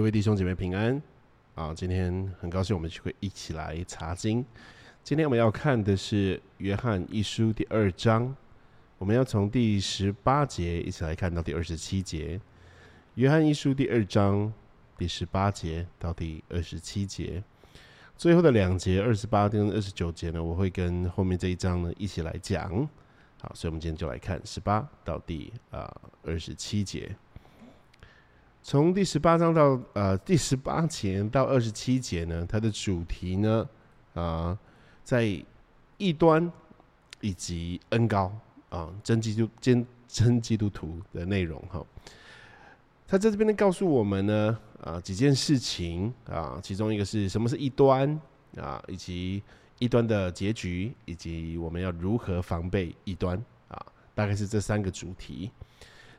各位弟兄姐妹平安啊！今天很高兴我们会一起来查经。今天我们要看的是约翰一书第二章，我们要从第十八节一起来看到第二十七节。约翰一书第二章第十八节到第二十七节，最后的两节二十八跟二十九节呢，我会跟后面这一章呢一起来讲。好，所以我们今天就来看十八到第啊二十七节。从第十八章到呃第十八节到二十七节呢，它的主题呢啊，在异端以及恩高啊真基督真真基督徒的内容哈。他在这边呢告诉我们呢啊几件事情啊，其中一个是什么是异端啊，以及异端的结局，以及我们要如何防备异端啊，大概是这三个主题。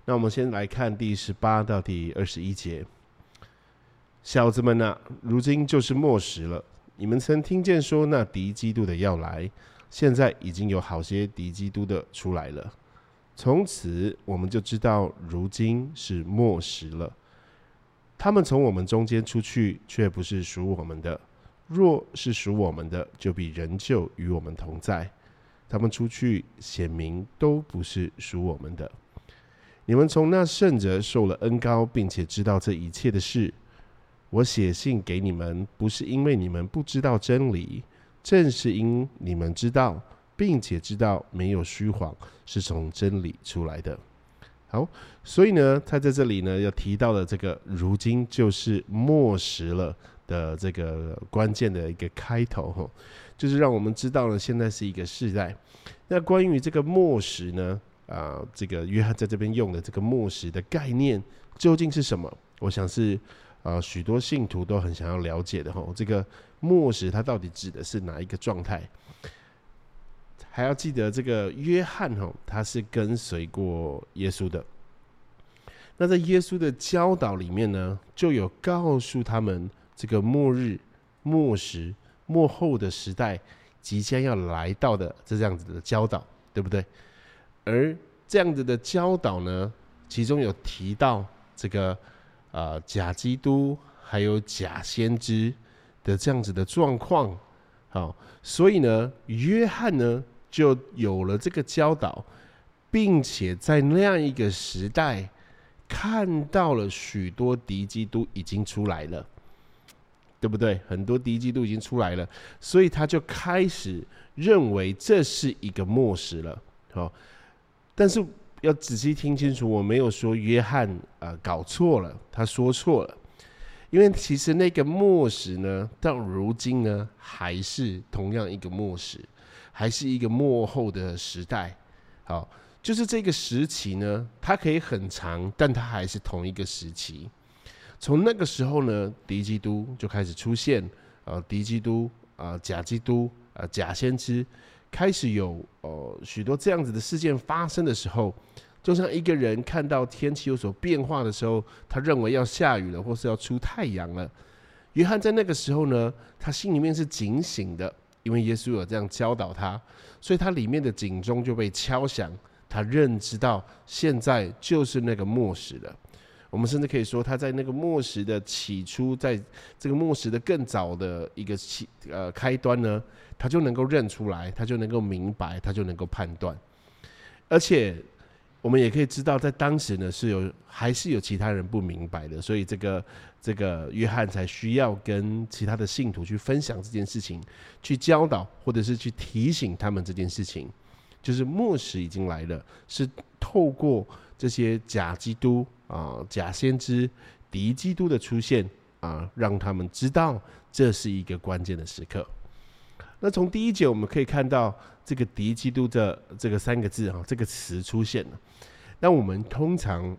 那我们先来看第十八到第二十一节。小子们呐，如今就是末时了。你们曾听见说那敌基督的要来，现在已经有好些敌基督的出来了。从此我们就知道，如今是末时了。他们从我们中间出去，却不是属我们的；若是属我们的，就必仍旧与我们同在。他们出去，显明都不是属我们的。你们从那圣者受了恩高，并且知道这一切的事。我写信给你们，不是因为你们不知道真理，正是因你们知道，并且知道没有虚谎是从真理出来的。好，所以呢，他在这里呢，要提到的这个，如今就是末时了的这个关键的一个开头，哈，就是让我们知道了现在是一个时代。那关于这个末时呢？啊，这个约翰在这边用的这个末时的概念究竟是什么？我想是啊，许多信徒都很想要了解的哈。这个末时它到底指的是哪一个状态？还要记得这个约翰哈，他是跟随过耶稣的。那在耶稣的教导里面呢，就有告诉他们这个末日、末时、末后的时代即将要来到的这样子的教导，对不对？而这样子的教导呢，其中有提到这个呃假基督还有假先知的这样子的状况，好，所以呢，约翰呢就有了这个教导，并且在那样一个时代看到了许多敌基督已经出来了，对不对？很多敌基督已经出来了，所以他就开始认为这是一个末时了，好。但是要仔细听清楚，我没有说约翰啊搞错了，他说错了，因为其实那个末时呢，到如今呢还是同样一个末时，还是一个末后的时代。好，就是这个时期呢，它可以很长，但它还是同一个时期。从那个时候呢，敌基督就开始出现，呃，敌基督啊，假基督啊，假先知。开始有呃许多这样子的事件发生的时候，就像一个人看到天气有所变化的时候，他认为要下雨了，或是要出太阳了。约翰在那个时候呢，他心里面是警醒的，因为耶稣有这样教导他，所以他里面的警钟就被敲响，他认知到现在就是那个末时了。我们甚至可以说，他在那个末时的起初，在这个末时的更早的一个起呃开端呢，他就能够认出来，他就能够明白，他就能够判断。而且我们也可以知道，在当时呢是有还是有其他人不明白的，所以这个这个约翰才需要跟其他的信徒去分享这件事情，去教导或者是去提醒他们这件事情，就是末时已经来了，是透过这些假基督。啊，假先知、敌基督的出现啊，让他们知道这是一个关键的时刻。那从第一节我们可以看到，这个敌基督的这个三个字哈，这个词出现了。那我们通常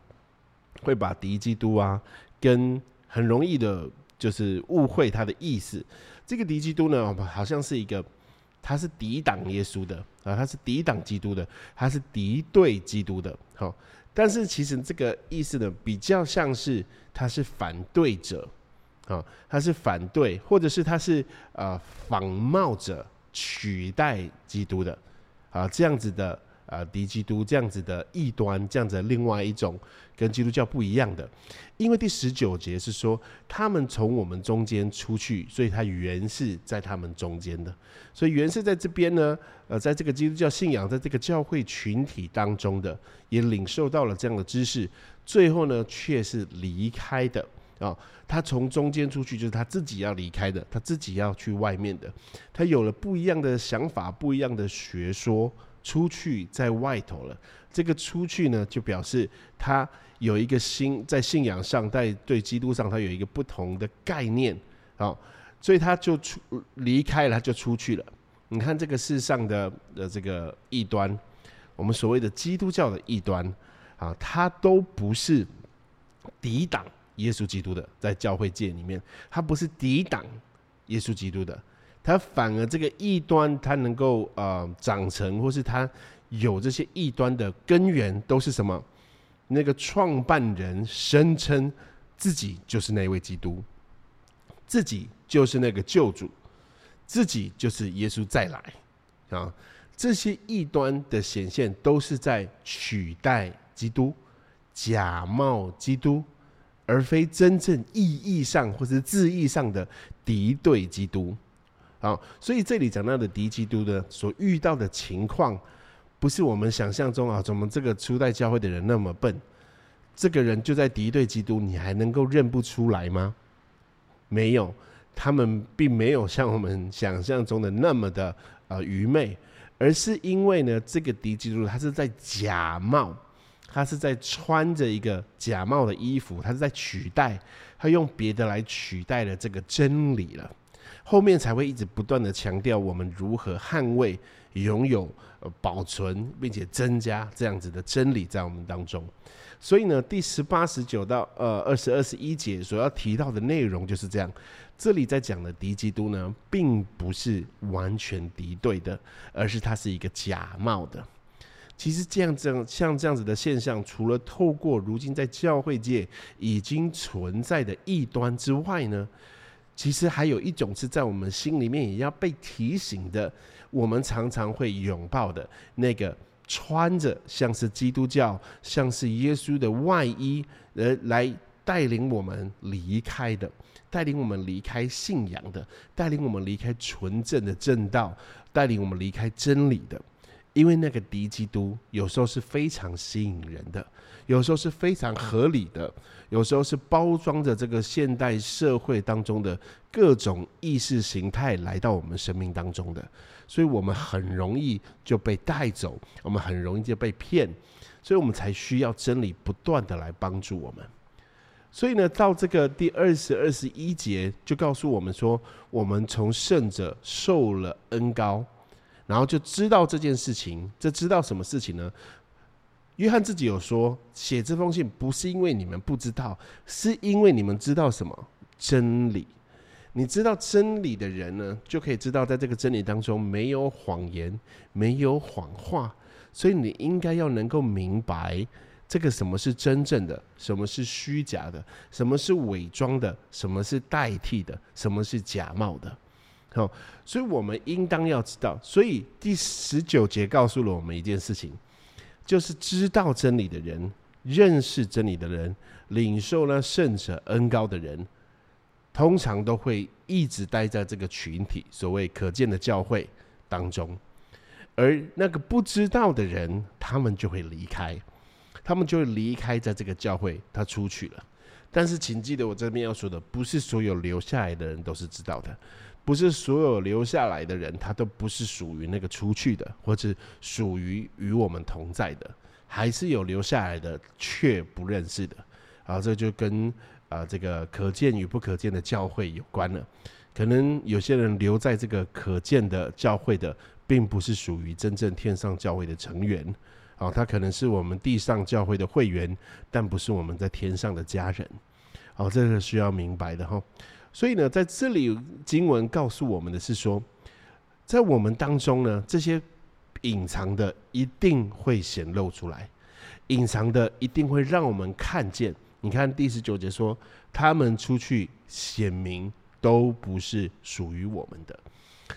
会把敌基督啊，跟很容易的就是误会它的意思。这个敌基督呢，好像是一个，他是抵挡耶稣的啊，他是抵挡基督的，他是敌对基督的，好。但是其实这个意思呢，比较像是他是反对者，啊，他是反对，或者是他是啊仿冒者取代基督的，啊，这样子的啊敌基督这样子的异端，这样子另外一种跟基督教不一样的。因为第十九节是说他们从我们中间出去，所以他原是在他们中间的，所以原是在这边呢，呃，在这个基督教信仰，在这个教会群体当中的，也领受到了这样的知识，最后呢却是离开的。啊，他从中间出去，就是他自己要离开的，他自己要去外面的，他有了不一样的想法，不一样的学说，出去在外头了。这个出去呢，就表示他有一个心，在信仰上，在对基督上，他有一个不同的概念啊，所以他就出离开了，他就出去了。你看这个世上的的这个异端，我们所谓的基督教的异端啊，他都不是抵挡。耶稣基督的在教会界里面，他不是抵挡耶稣基督的，他反而这个异端，他能够呃长成，或是他有这些异端的根源，都是什么？那个创办人声称自己就是那位基督，自己就是那个救主，自己就是耶稣再来啊！这些异端的显现，都是在取代基督，假冒基督。而非真正意义上或是字义上的敌对基督，好，所以这里讲到的敌基督的所遇到的情况，不是我们想象中啊，怎么这个初代教会的人那么笨？这个人就在敌对基督，你还能够认不出来吗？没有，他们并没有像我们想象中的那么的呃愚昧，而是因为呢，这个敌基督他是在假冒。他是在穿着一个假冒的衣服，他是在取代，他用别的来取代了这个真理了。后面才会一直不断的强调我们如何捍卫、拥有、保存，并且增加这样子的真理在我们当中。所以呢，第十八、十九到呃二十二、十一节所要提到的内容就是这样。这里在讲的敌基督呢，并不是完全敌对的，而是它是一个假冒的。其实这样这样像这样子的现象，除了透过如今在教会界已经存在的异端之外呢，其实还有一种是在我们心里面也要被提醒的。我们常常会拥抱的那个穿着像是基督教、像是耶稣的外衣，而来带领我们离开的，带领我们离开信仰的，带领我们离开纯正的正道，带领我们离开真理的。因为那个敌基督有时候是非常吸引人的，有时候是非常合理的，有时候是包装着这个现代社会当中的各种意识形态来到我们生命当中的，所以我们很容易就被带走，我们很容易就被骗，所以我们才需要真理不断的来帮助我们。所以呢，到这个第二十二十一节就告诉我们说，我们从圣者受了恩高。然后就知道这件事情，这知道什么事情呢？约翰自己有说，写这封信不是因为你们不知道，是因为你们知道什么真理。你知道真理的人呢，就可以知道在这个真理当中没有谎言，没有谎话。所以你应该要能够明白这个什么是真正的，什么是虚假的，什么是伪装的，什么是代替的，什么是假冒的。好，所以我们应当要知道。所以第十九节告诉了我们一件事情，就是知道真理的人、认识真理的人、领受了圣者恩高的人，通常都会一直待在这个群体，所谓可见的教会当中。而那个不知道的人，他们就会离开，他们就会离开在这个教会，他出去了。但是，请记得我这边要说的，不是所有留下来的人都是知道的。不是所有留下来的人，他都不是属于那个出去的，或者属于与我们同在的，还是有留下来的却不认识的。啊，这就跟啊这个可见与不可见的教会有关了。可能有些人留在这个可见的教会的，并不是属于真正天上教会的成员。啊，他可能是我们地上教会的会员，但不是我们在天上的家人。好，这个需要明白的哈。所以呢，在这里经文告诉我们的是说，在我们当中呢，这些隐藏的一定会显露出来，隐藏的一定会让我们看见。你看第十九节说，他们出去显明都不是属于我们的，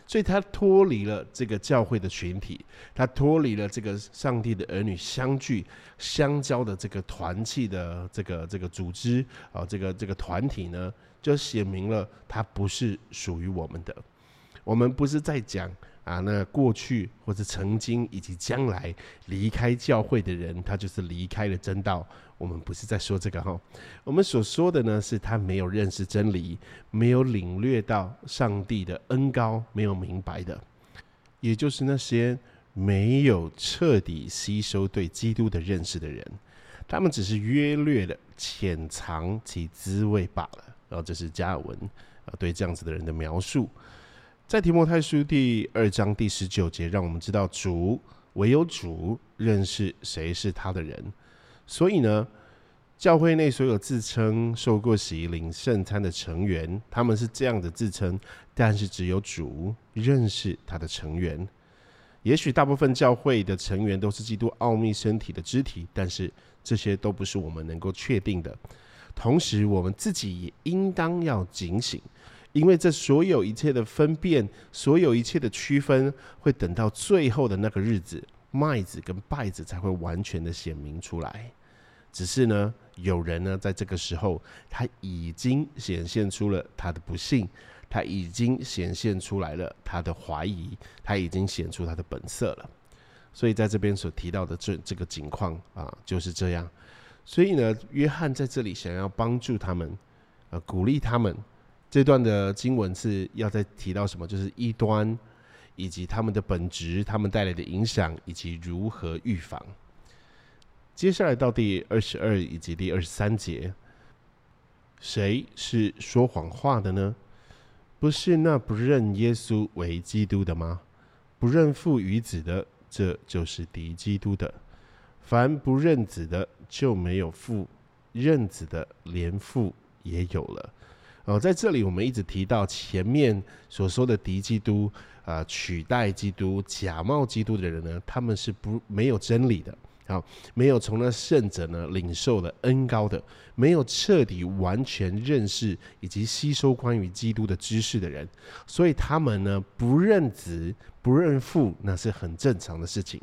所以他脱离了这个教会的群体，他脱离了这个上帝的儿女相聚相交的这个团契的这个这个组织啊，这个这个团体呢，就写明了他不是属于我们的。我们不是在讲啊，那过去或者曾经以及将来离开教会的人，他就是离开了真道。我们不是在说这个哈，我们所说的呢，是他没有认识真理，没有领略到上帝的恩高，没有明白的，也就是那些没有彻底吸收对基督的认识的人，他们只是约略的潜藏其滋味罢了。然后这是加尔文啊对这样子的人的描述，在提摩太书第二章第十九节，让我们知道主唯有主认识谁是他的人。所以呢，教会内所有自称受过洗领圣餐的成员，他们是这样的自称，但是只有主认识他的成员。也许大部分教会的成员都是基督奥秘身体的肢体，但是这些都不是我们能够确定的。同时，我们自己也应当要警醒，因为这所有一切的分辨，所有一切的区分，会等到最后的那个日子。麦子跟稗子才会完全的显明出来，只是呢，有人呢在这个时候，他已经显现出了他的不幸，他已经显现出来了他的怀疑，他已经显出他的本色了。所以在这边所提到的这这个情况啊，就是这样。所以呢，约翰在这里想要帮助他们，呃，鼓励他们。这段的经文是要再提到什么？就是一端。以及他们的本质，他们带来的影响，以及如何预防。接下来到第二十二以及第二十三节，谁是说谎话的呢？不是那不认耶稣为基督的吗？不认父与子的，这就是敌基督的。凡不认子的，就没有父；认子的，连父也有了。哦，在这里我们一直提到前面所说的敌基督。啊，取代基督、假冒基督的人呢？他们是不没有真理的，好，没有从那圣者呢领受了恩高的，没有彻底完全认识以及吸收关于基督的知识的人，所以他们呢不认子、不认父，那是很正常的事情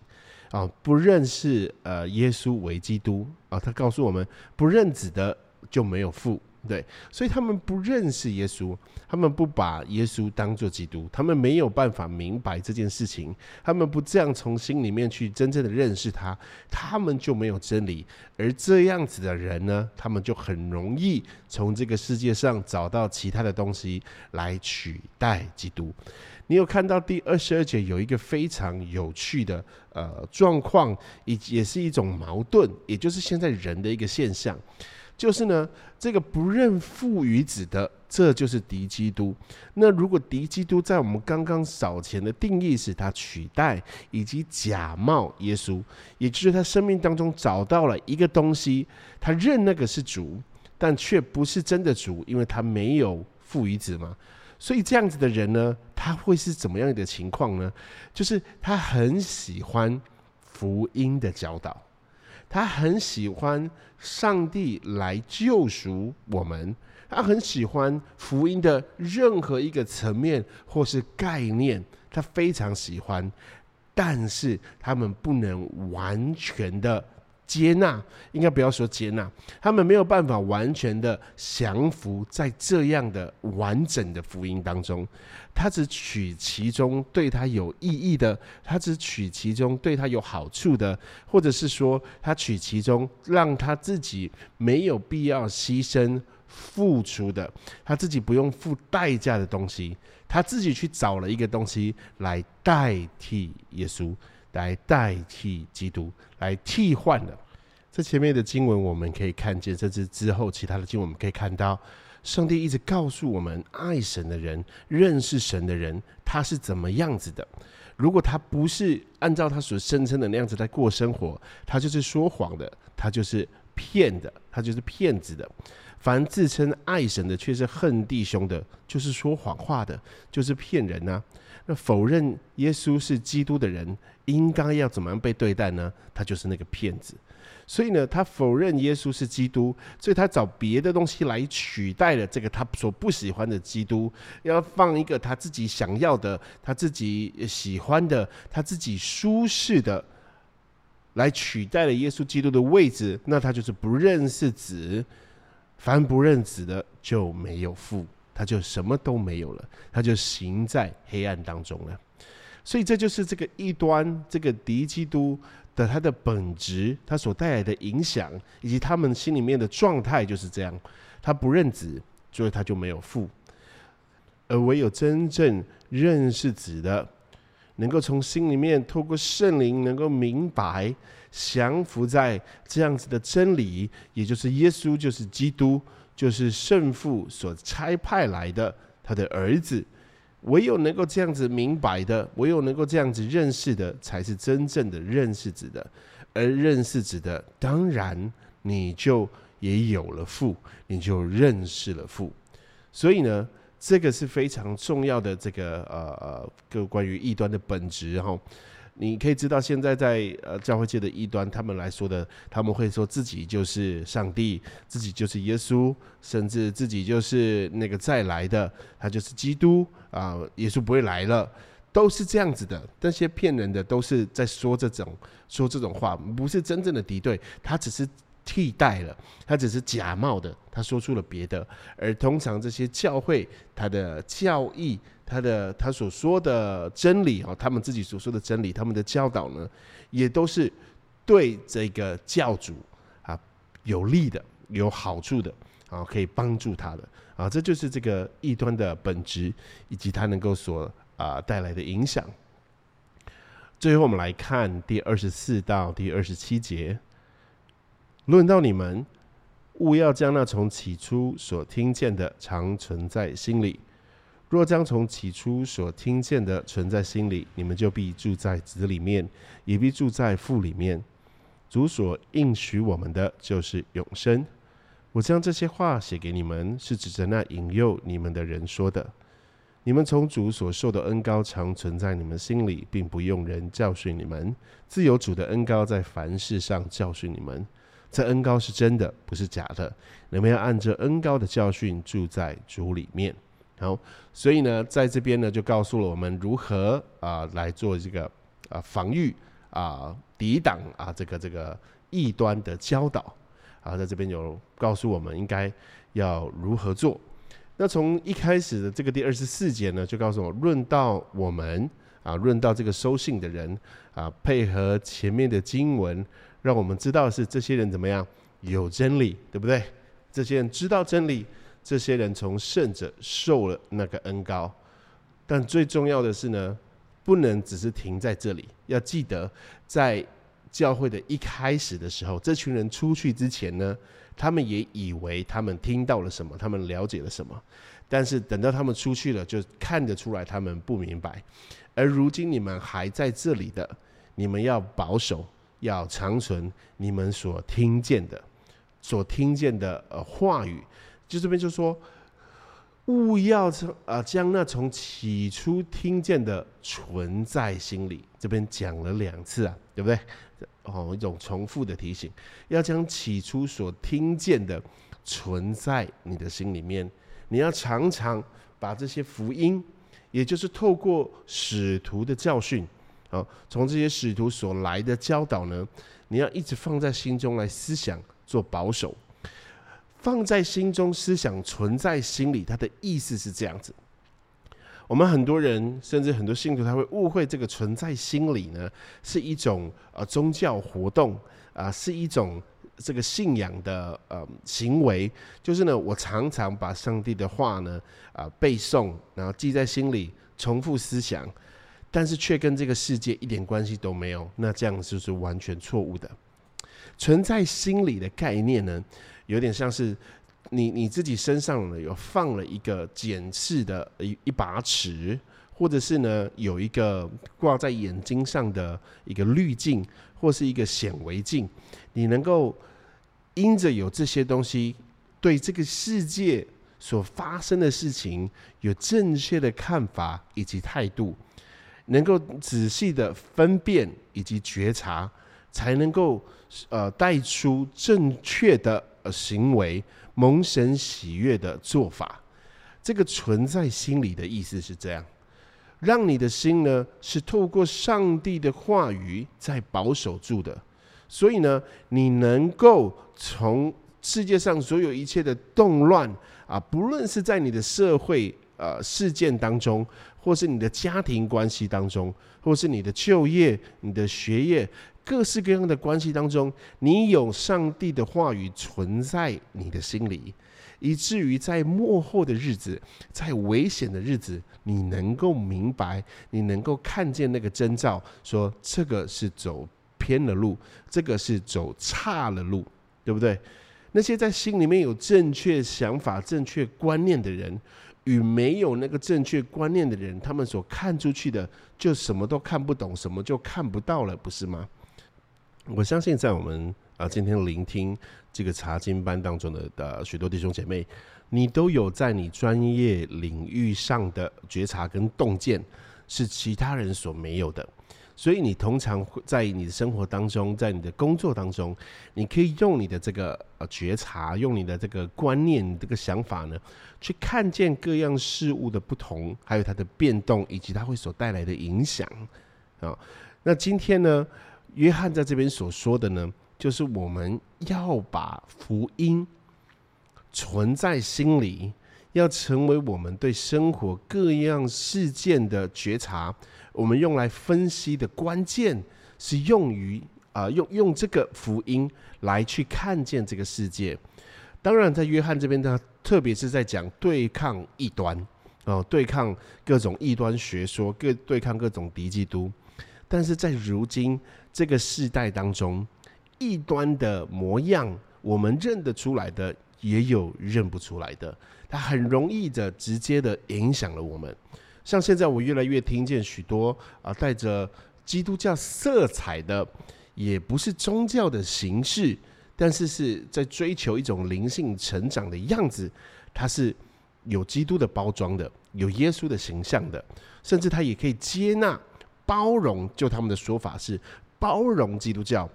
啊。不认识呃耶稣为基督啊，他告诉我们，不认子的就没有父。对，所以他们不认识耶稣，他们不把耶稣当做基督，他们没有办法明白这件事情，他们不这样从心里面去真正的认识他，他们就没有真理。而这样子的人呢，他们就很容易从这个世界上找到其他的东西来取代基督。你有看到第二十二节有一个非常有趣的呃状况，也也是一种矛盾，也就是现在人的一个现象。就是呢，这个不认父与子的，这就是敌基督。那如果敌基督在我们刚刚早前的定义是他取代以及假冒耶稣，也就是他生命当中找到了一个东西，他认那个是主，但却不是真的主，因为他没有父与子嘛。所以这样子的人呢，他会是怎么样的情况呢？就是他很喜欢福音的教导。他很喜欢上帝来救赎我们，他很喜欢福音的任何一个层面或是概念，他非常喜欢，但是他们不能完全的。接纳应该不要说接纳，他们没有办法完全的降服在这样的完整的福音当中，他只取其中对他有意义的，他只取其中对他有好处的，或者是说他取其中让他自己没有必要牺牲付出的，他自己不用付代价的东西，他自己去找了一个东西来代替耶稣。来代替基督，来替换的。在前面的经文，我们可以看见，甚至之后其他的经文，我们可以看到，上帝一直告诉我们，爱神的人、认识神的人，他是怎么样子的。如果他不是按照他所声称的那样子在过生活，他就是说谎的，他就是骗的，他就是骗子的。凡自称爱神的，却是恨弟兄的，就是说谎话的，就是骗人呐。那否认耶稣是基督的人，应该要怎么样被对待呢？他就是那个骗子。所以呢，他否认耶稣是基督，所以他找别的东西来取代了这个他所不喜欢的基督，要放一个他自己想要的、他自己喜欢的、他自己舒适的，来取代了耶稣基督的位置。那他就是不认识子，凡不认子的就没有父，他就什么都没有了，他就行在黑暗当中了。所以这就是这个异端，这个敌基督。的他的本质，他所带来的影响，以及他们心里面的状态就是这样。他不认子，所以他就没有父。而唯有真正认识子的，能够从心里面透过圣灵，能够明白降服在这样子的真理，也就是耶稣就是基督，就是圣父所差派来的他的儿子。唯有能够这样子明白的，唯有能够这样子认识的，才是真正的认识子的。而认识子的，当然你就也有了父，你就认识了父。所以呢，这个是非常重要的这个呃呃，个关于异端的本质哈。你可以知道，现在在呃教会界的异端，他们来说的，他们会说自己就是上帝，自己就是耶稣，甚至自己就是那个再来的，他就是基督啊，耶稣不会来了，都是这样子的。那些骗人的都是在说这种说这种话，不是真正的敌对，他只是。替代了，他只是假冒的，他说出了别的。而通常这些教会，他的教义，他的他所说的真理哦，他们自己所说的真理，他们的教导呢，也都是对这个教主啊有利的、有好处的啊，可以帮助他的啊，这就是这个异端的本质，以及他能够所啊带来的影响。最后，我们来看第二十四到第二十七节。论到你们，勿要将那从起初所听见的常存在心里。若将从起初所听见的存在心里，你们就必住在子里面，也必住在父里面。主所应许我们的就是永生。我将这些话写给你们，是指着那引诱你们的人说的。你们从主所受的恩高常存在你们心里，并不用人教训你们，自有主的恩高在凡事上教训你们。这恩高是真的，不是假的。你们要按着恩高的教训住在主里面。好，所以呢，在这边呢，就告诉了我们如何啊来做这个啊防御啊抵挡啊这个这个异端的教导啊，在这边有告诉我们应该要如何做。那从一开始的这个第二十四节呢，就告诉我论到我们啊，论到这个收信的人啊，配合前面的经文。让我们知道是这些人怎么样有真理，对不对？这些人知道真理，这些人从圣者受了那个恩高。但最重要的是呢，不能只是停在这里。要记得，在教会的一开始的时候，这群人出去之前呢，他们也以为他们听到了什么，他们了解了什么。但是等到他们出去了，就看得出来他们不明白。而如今你们还在这里的，你们要保守。要长存你们所听见的，所听见的呃话语，就这边就说，勿要从啊将那从起初听见的存在心里。这边讲了两次啊，对不对？哦，一种重复的提醒，要将起初所听见的存在你的心里面。你要常常把这些福音，也就是透过使徒的教训。好，从这些使徒所来的教导呢，你要一直放在心中来思想，做保守，放在心中思想存在心里。它的意思是这样子。我们很多人，甚至很多信徒，他会误会这个存在心里呢，是一种呃宗教活动啊，是一种这个信仰的呃行为。就是呢，我常常把上帝的话呢啊背诵，然后记在心里，重复思想。但是却跟这个世界一点关系都没有，那这样就是完全错误的。存在心理的概念呢，有点像是你你自己身上呢有放了一个检视的一一把尺，或者是呢有一个挂在眼睛上的一个滤镜，或是一个显微镜，你能够因着有这些东西，对这个世界所发生的事情有正确的看法以及态度。能够仔细的分辨以及觉察，才能够呃带出正确的行为，蒙神喜悦的做法。这个存在心里的意思是这样，让你的心呢是透过上帝的话语在保守住的，所以呢，你能够从世界上所有一切的动乱啊，不论是在你的社会呃事件当中，或是你的家庭关系当中，或是你的就业、你的学业，各式各样的关系当中，你有上帝的话语存在你的心里。以至于在幕后的日子，在危险的日子，你能够明白，你能够看见那个征兆，说这个是走偏了路，这个是走差了路，对不对？那些在心里面有正确想法、正确观念的人，与没有那个正确观念的人，他们所看出去的，就什么都看不懂，什么就看不到了，不是吗？我相信，在我们啊今天聆听。这个查经班当中的的许多弟兄姐妹，你都有在你专业领域上的觉察跟洞见，是其他人所没有的。所以你通常会在你的生活当中，在你的工作当中，你可以用你的这个呃觉察，用你的这个观念、这个想法呢，去看见各样事物的不同，还有它的变动，以及它会所带来的影响啊。那今天呢，约翰在这边所说的呢？就是我们要把福音存在心里，要成为我们对生活各样事件的觉察。我们用来分析的关键是用于啊，用用这个福音来去看见这个世界。当然，在约翰这边呢，特别是在讲对抗异端哦，对抗各种异端学说，各对抗各种敌基督。但是在如今这个世代当中，异端的模样，我们认得出来的，也有认不出来的。它很容易的、直接的影响了我们。像现在，我越来越听见许多啊，带着基督教色彩的，也不是宗教的形式，但是是在追求一种灵性成长的样子。它是有基督的包装的，有耶稣的形象的，甚至他也可以接纳、包容。就他们的说法是包容基督教。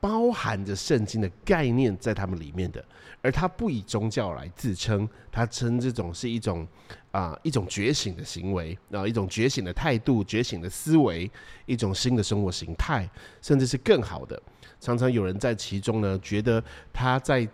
包含着圣经的概念在他们里面的，而他不以宗教来自称，他称这种是一种啊一种觉醒的行为啊一种觉醒的态度、觉醒的思维、一种新的生活形态，甚至是更好的。常常有人在其中呢，觉得他在。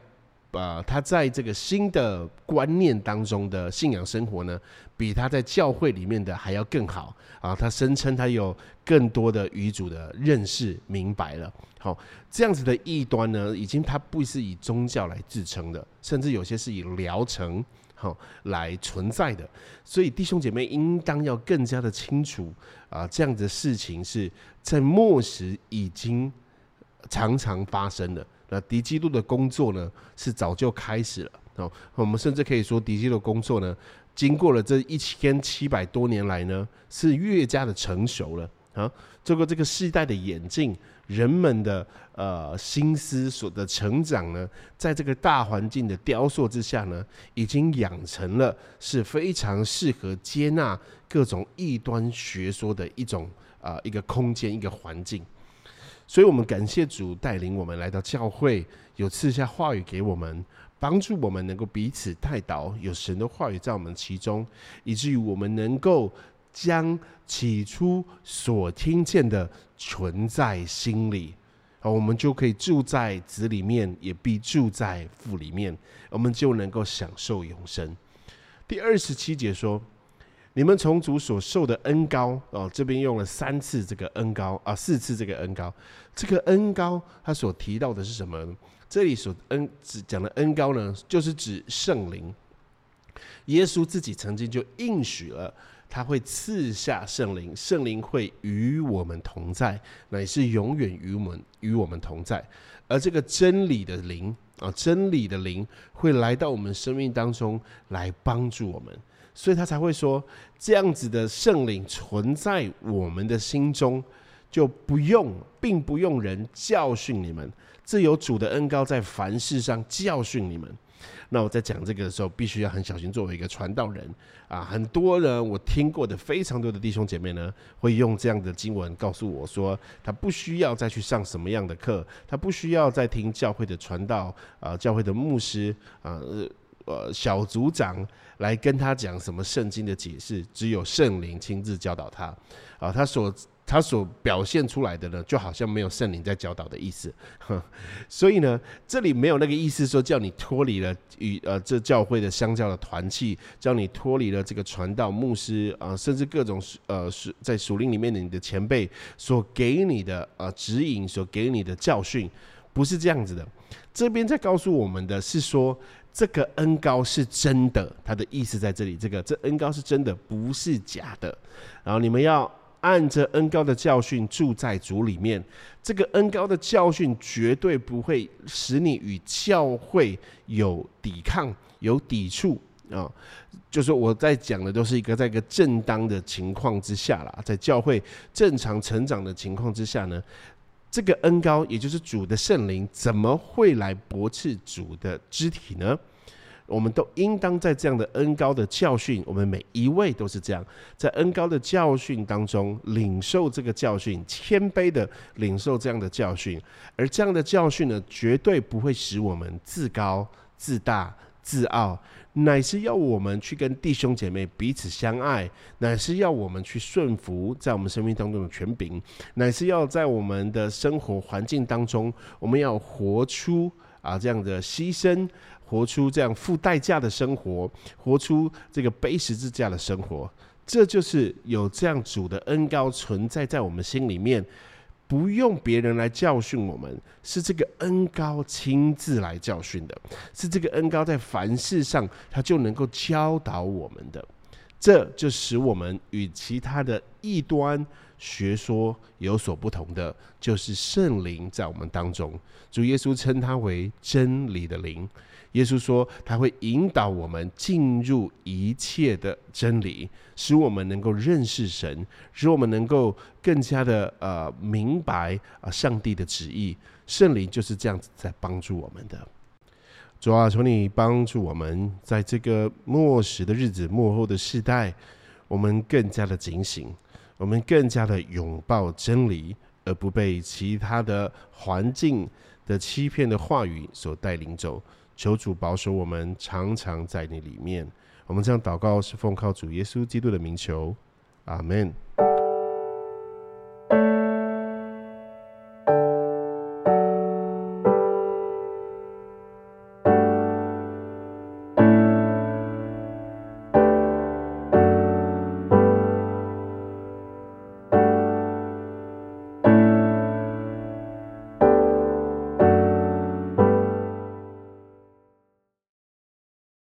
呃，他在这个新的观念当中的信仰生活呢，比他在教会里面的还要更好啊！他声称他有更多的语主的认识明白了。好，这样子的异端呢，已经他不是以宗教来自称的，甚至有些是以疗程好来存在的。所以弟兄姐妹应当要更加的清楚啊，这样的事情是在末时已经常常发生的。那敌基督的工作呢，是早就开始了哦。我们甚至可以说，敌基督工作呢，经过了这一千七百多年来呢，是越加的成熟了啊。这个这个世代的演进，人们的呃心思所的成长呢，在这个大环境的雕塑之下呢，已经养成了是非常适合接纳各种异端学说的一种啊一个空间一个环境。所以，我们感谢主带领我们来到教会，有赐下话语给我们，帮助我们能够彼此带导，有神的话语在我们其中，以至于我们能够将起初所听见的存在心里，啊，我们就可以住在子里面，也必住在父里面，我们就能够享受永生。第二十七节说。你们从主所受的恩高哦，这边用了三次这个恩高啊，四次这个恩高。这个恩高，他所提到的是什么？这里所恩指讲的恩高呢，就是指圣灵。耶稣自己曾经就应许了，他会赐下圣灵，圣灵会与我们同在，乃是永远与我们与我们同在。而这个真理的灵啊，真理的灵会来到我们生命当中来帮助我们。所以他才会说，这样子的圣灵存在我们的心中，就不用，并不用人教训你们，自有主的恩高在凡事上教训你们。那我在讲这个的时候，必须要很小心。作为一个传道人啊，很多人我听过的非常多的弟兄姐妹呢，会用这样的经文告诉我说，他不需要再去上什么样的课，他不需要再听教会的传道啊，教会的牧师啊，呃，小组长来跟他讲什么圣经的解释，只有圣灵亲自教导他啊，他所。他所表现出来的呢，就好像没有圣灵在教导的意思，所以呢，这里没有那个意思说叫你脱离了与呃这教会的相交的团契，叫你脱离了这个传道牧师啊，甚至各种呃在属灵里面的你的前辈所给你的呃指引，所给你的教训，不是这样子的。这边在告诉我们的是说，这个恩高是真的，他的意思在这里，这个这恩高是真的，不是假的。然后你们要。按着恩高的教训住在主里面，这个恩高的教训绝对不会使你与教会有抵抗、有抵触啊！就是我在讲的都是一个在一个正当的情况之下啦，在教会正常成长的情况之下呢，这个恩高也就是主的圣灵，怎么会来驳斥主的肢体呢？我们都应当在这样的恩高的教训，我们每一位都是这样，在恩高的教训当中领受这个教训，谦卑的领受这样的教训，而这样的教训呢，绝对不会使我们自高自大、自傲，乃是要我们去跟弟兄姐妹彼此相爱，乃是要我们去顺服在我们生命当中的权柄，乃是要在我们的生活环境当中，我们要活出啊这样的牺牲。活出这样付代价的生活，活出这个背十字架的生活，这就是有这样主的恩高存在在我们心里面，不用别人来教训我们，是这个恩高亲自来教训的，是这个恩高在凡事上他就能够教导我们的，这就使我们与其他的异端学说有所不同的，就是圣灵在我们当中，主耶稣称他为真理的灵。耶稣说，他会引导我们进入一切的真理，使我们能够认识神，使我们能够更加的呃明白啊上帝的旨意。圣灵就是这样子在帮助我们的。主啊，求你帮助我们，在这个末时的日子、末后的世代，我们更加的警醒，我们更加的拥抱真理，而不被其他的环境的欺骗的话语所带领走。求主保守我们，常常在你里面。我们这样祷告，是奉靠主耶稣基督的名求，阿门。